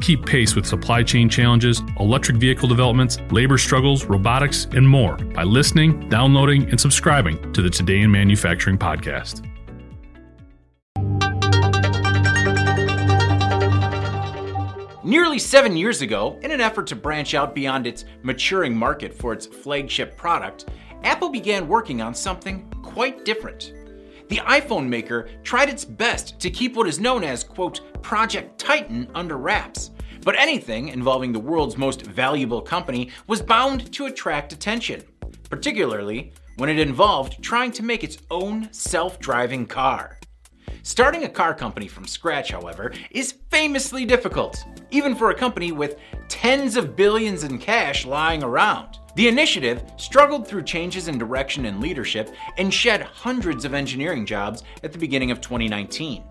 Keep pace with supply chain challenges, electric vehicle developments, labor struggles, robotics, and more by listening, downloading, and subscribing to the Today in Manufacturing podcast. Nearly seven years ago, in an effort to branch out beyond its maturing market for its flagship product, Apple began working on something quite different. The iPhone maker tried its best to keep what is known as, quote, Project Titan under wraps. But anything involving the world's most valuable company was bound to attract attention, particularly when it involved trying to make its own self driving car. Starting a car company from scratch, however, is famously difficult, even for a company with tens of billions in cash lying around. The initiative struggled through changes in direction and leadership and shed hundreds of engineering jobs at the beginning of 2019.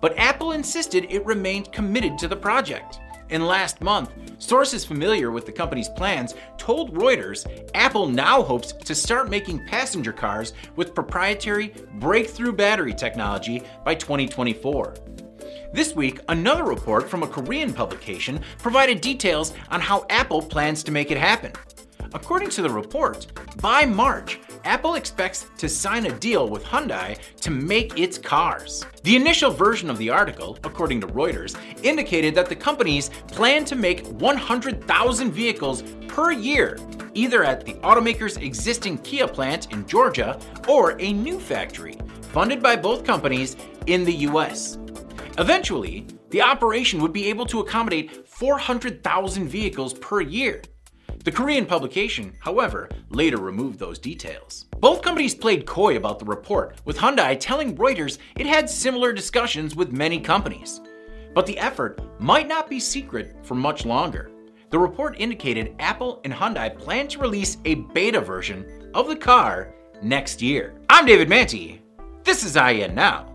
But Apple insisted it remained committed to the project. And last month, sources familiar with the company's plans told Reuters Apple now hopes to start making passenger cars with proprietary breakthrough battery technology by 2024. This week, another report from a Korean publication provided details on how Apple plans to make it happen. According to the report, by March, Apple expects to sign a deal with Hyundai to make its cars. The initial version of the article, according to Reuters, indicated that the companies plan to make 100,000 vehicles per year, either at the automaker's existing Kia plant in Georgia or a new factory, funded by both companies in the US. Eventually, the operation would be able to accommodate 400,000 vehicles per year. The Korean publication, however, later removed those details. Both companies played coy about the report, with Hyundai telling Reuters it had similar discussions with many companies. But the effort might not be secret for much longer. The report indicated Apple and Hyundai plan to release a beta version of the car next year. I'm David Mantey. This is IEN Now.